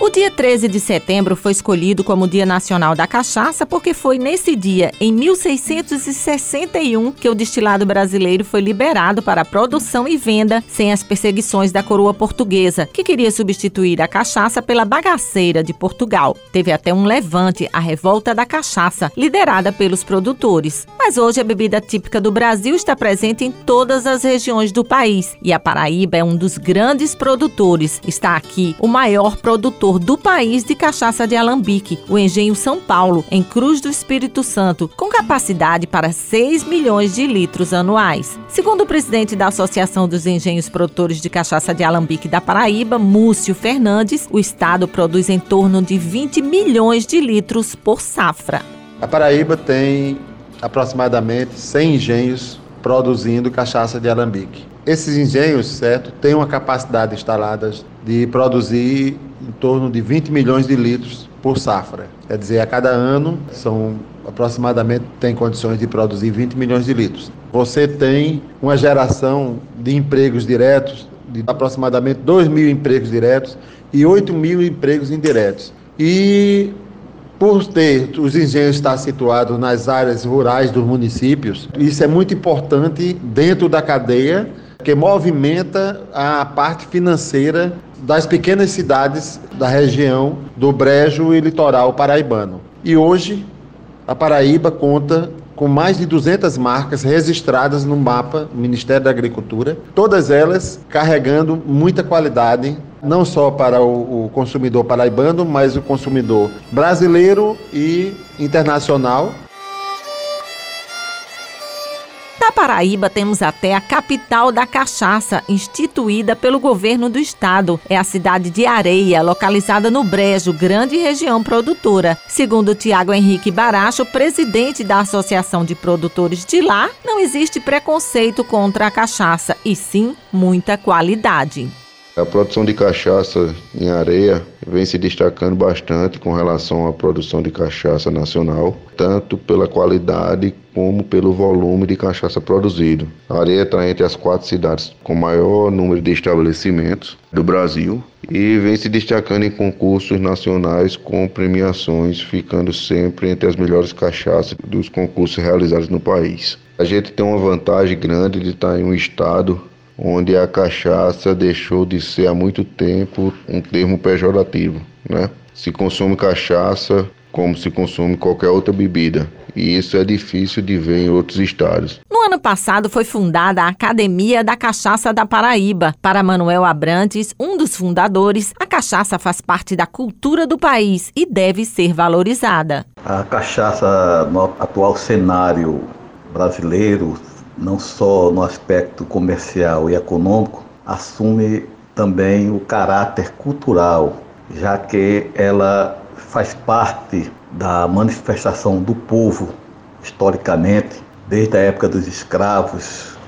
O dia 13 de setembro foi escolhido como Dia Nacional da Cachaça porque foi nesse dia, em 1661, que o destilado brasileiro foi liberado para produção e venda sem as perseguições da coroa portuguesa, que queria substituir a cachaça pela bagaceira de Portugal. Teve até um levante, a revolta da cachaça, liderada pelos produtores. Mas hoje a bebida típica do Brasil está presente em todas as regiões do país e a Paraíba é um dos grandes produtores. Está aqui o maior produtor produtor do país de cachaça de alambique, o Engenho São Paulo, em Cruz do Espírito Santo, com capacidade para 6 milhões de litros anuais. Segundo o presidente da Associação dos Engenhos Produtores de Cachaça de Alambique da Paraíba, Múcio Fernandes, o estado produz em torno de 20 milhões de litros por safra. A Paraíba tem aproximadamente 100 engenhos produzindo cachaça de alambique. Esses engenhos, certo, têm uma capacidade instalada de produzir em torno de 20 milhões de litros por safra. Quer dizer, a cada ano são aproximadamente tem condições de produzir 20 milhões de litros. Você tem uma geração de empregos diretos de aproximadamente 2 mil empregos diretos e 8 mil empregos indiretos. E por ter os engenhos estar situados nas áreas rurais dos municípios, isso é muito importante dentro da cadeia que movimenta a parte financeira das pequenas cidades da região do Brejo e Litoral paraibano. E hoje, a Paraíba conta com mais de 200 marcas registradas no mapa do Ministério da Agricultura, todas elas carregando muita qualidade, não só para o, o consumidor paraibano, mas o consumidor brasileiro e internacional. Na Paraíba temos até a capital da cachaça, instituída pelo governo do estado. É a cidade de Areia, localizada no Brejo, grande região produtora. Segundo Tiago Henrique Baracho, presidente da Associação de Produtores de lá, não existe preconceito contra a cachaça, e sim muita qualidade. A produção de cachaça em areia vem se destacando bastante com relação à produção de cachaça nacional, tanto pela qualidade como pelo volume de cachaça produzido. A areia está entre as quatro cidades com maior número de estabelecimentos do Brasil e vem se destacando em concursos nacionais com premiações, ficando sempre entre as melhores cachaças dos concursos realizados no país. A gente tem uma vantagem grande de estar em um estado onde a cachaça deixou de ser há muito tempo um termo pejorativo, né? Se consome cachaça como se consome qualquer outra bebida, e isso é difícil de ver em outros estados. No ano passado foi fundada a Academia da Cachaça da Paraíba. Para Manuel Abrantes, um dos fundadores, a cachaça faz parte da cultura do país e deve ser valorizada. A cachaça no atual cenário brasileiro não só no aspecto comercial e econômico, assume também o caráter cultural, já que ela faz parte da manifestação do povo historicamente, desde a época dos escravos,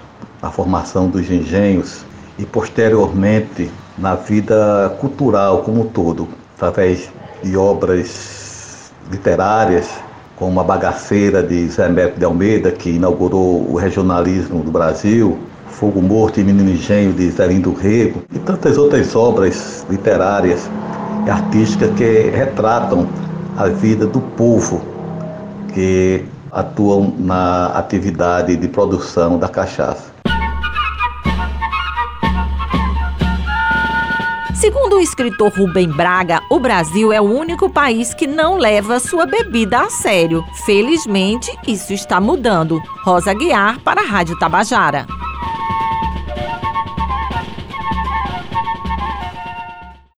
a formação dos engenhos e posteriormente na vida cultural como um todo, através de obras literárias como a Bagaceira de Zé Médio de Almeida, que inaugurou o regionalismo do Brasil, Fogo Morto e Menino Engenho de Zerindo Rego, e tantas outras obras literárias e artísticas que retratam a vida do povo que atuam na atividade de produção da cachaça. Escritor Rubem Braga, o Brasil é o único país que não leva sua bebida a sério. Felizmente, isso está mudando. Rosa Guiar para a Rádio Tabajara.